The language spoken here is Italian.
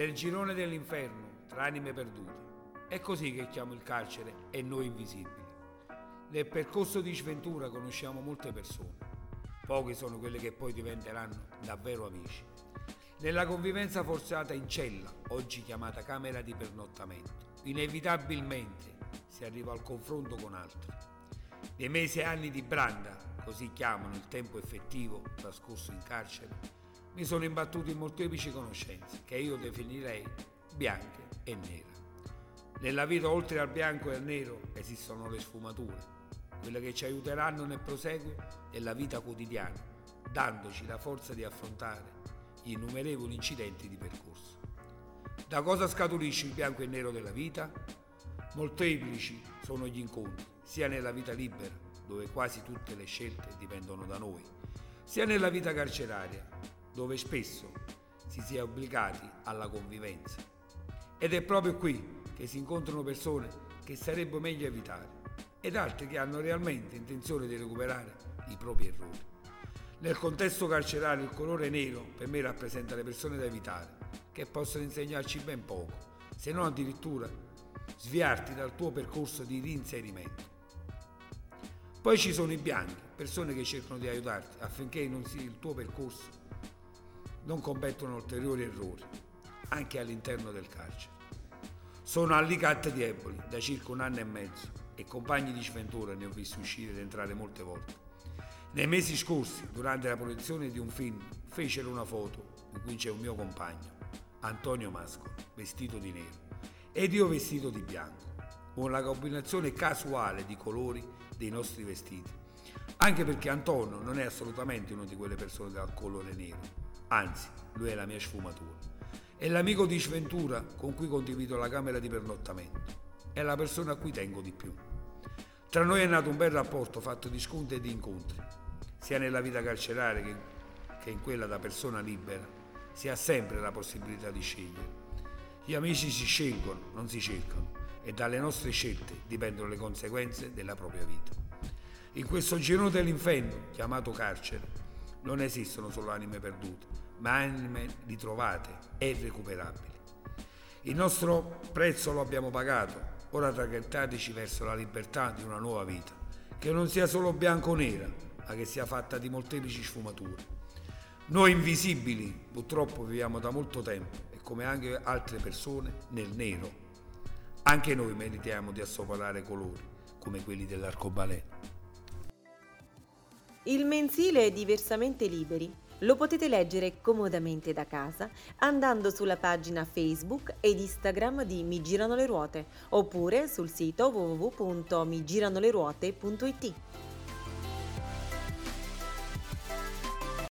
nel girone dell'inferno, tra anime perdute. È così che chiamo il carcere e noi invisibili. Nel percorso di sventura conosciamo molte persone. Pochi sono quelle che poi diventeranno davvero amici. Nella convivenza forzata in cella, oggi chiamata camera di pernottamento, inevitabilmente si arriva al confronto con altri. Nei mesi e anni di branda, così chiamano il tempo effettivo trascorso in carcere, mi sono imbattuto in molteplici conoscenze che io definirei bianche e nere. Nella vita oltre al bianco e al nero esistono le sfumature, quelle che ci aiuteranno nel proseguo della vita quotidiana, dandoci la forza di affrontare gli innumerevoli incidenti di percorso. Da cosa scaturisce il bianco e il nero della vita? Molteplici sono gli incontri, sia nella vita libera, dove quasi tutte le scelte dipendono da noi, sia nella vita carceraria, dove spesso si sia obbligati alla convivenza. Ed è proprio qui che si incontrano persone che sarebbe meglio evitare ed altre che hanno realmente intenzione di recuperare i propri errori. Nel contesto carcerario il colore nero per me rappresenta le persone da evitare, che possono insegnarci ben poco, se non addirittura sviarti dal tuo percorso di reinserimento. Poi ci sono i bianchi, persone che cercano di aiutarti affinché sia il tuo percorso non commettono ulteriori errori, anche all'interno del carcere. Sono allicatte di Eboli da circa un anno e mezzo e compagni di sventura ne ho visti uscire ed entrare molte volte. Nei mesi scorsi, durante la proiezione di un film, fecero una foto in cui c'è un mio compagno, Antonio Masco, vestito di nero, ed io vestito di bianco, con la combinazione casuale di colori dei nostri vestiti. Anche perché Antonio non è assolutamente una di quelle persone dal colore nero, Anzi, lui è la mia sfumatura. È l'amico di sventura con cui condivido la camera di pernottamento. È la persona a cui tengo di più. Tra noi è nato un bel rapporto fatto di scontri e di incontri, sia nella vita carceraria che, che in quella da persona libera. Si ha sempre la possibilità di scegliere. Gli amici si scelgono, non si cercano, e dalle nostre scelte dipendono le conseguenze della propria vita. In questo girone dell'inferno, chiamato carcere, non esistono solo anime perdute, ma anime ritrovate e recuperabili. Il nostro prezzo lo abbiamo pagato, ora traghettateci verso la libertà di una nuova vita, che non sia solo bianco o nera, ma che sia fatta di molteplici sfumature. Noi invisibili purtroppo viviamo da molto tempo e come anche altre persone nel nero. Anche noi meritiamo di assoparare colori come quelli dell'arcobaleno. Il mensile è diversamente liberi. Lo potete leggere comodamente da casa andando sulla pagina Facebook ed Instagram di Mi Girano le Ruote oppure sul sito www.migiranoleruote.it.